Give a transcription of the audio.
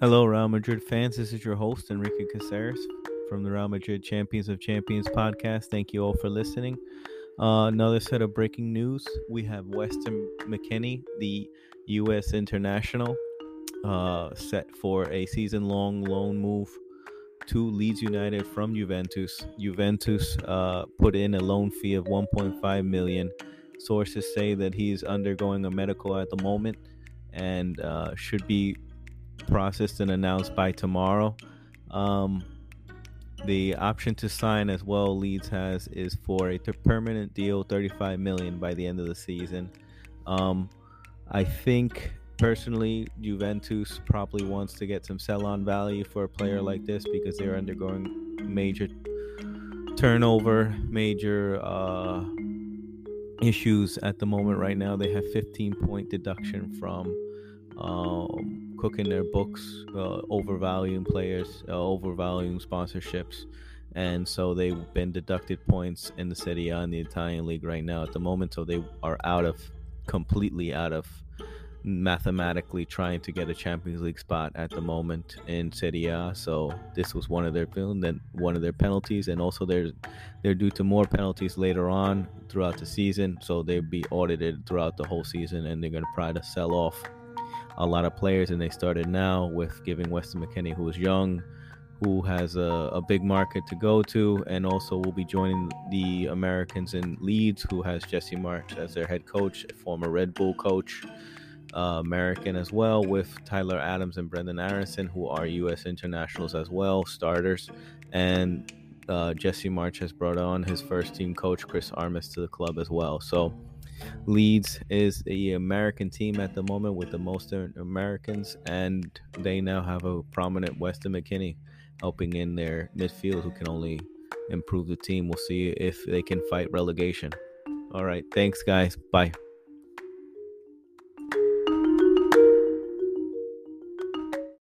Hello, Real Madrid fans. This is your host, Enrique Caceres from the Real Madrid Champions of Champions podcast. Thank you all for listening. Uh, another set of breaking news. We have Weston McKennie, the U.S. international, uh, set for a season long loan move to Leeds United from Juventus. Juventus uh, put in a loan fee of 1.5 million. Sources say that he's undergoing a medical at the moment and uh, should be processed and announced by tomorrow. Um, the option to sign as well Leeds has is for a permanent deal, 35 million by the end of the season. Um, I think personally, Juventus probably wants to get some sell-on value for a player like this because they're undergoing major turnover, major uh, issues at the moment. Right now, they have 15 point deduction from um, cooking their books, uh, overvaluing players, uh, overvaluing sponsorships. And so they've been deducted points in the Serie A the Italian league right now at the moment. So they are out of, completely out of mathematically trying to get a Champions League spot at the moment in Serie A. So this was one of their then one of their penalties, and also they're they're due to more penalties later on throughout the season. So they'll be audited throughout the whole season, and they're going to try to sell off a lot of players, and they started now with giving Weston McKennie, who is young, who has a, a big market to go to, and also will be joining the Americans in Leeds, who has Jesse Marsch as their head coach, former Red Bull coach, uh, American as well, with Tyler Adams and Brenden Aaronson, who are U.S. internationals as well, starters, and uh, Jesse Marsch has brought on his first team coach, Chris Armas, to the club as well. So Leeds is the American team at the moment with the most Americans, and they now have a prominent Weston McKennie helping in their midfield who can only improve the team. We'll see if they can fight relegation. All right. Thanks, guys. Bye.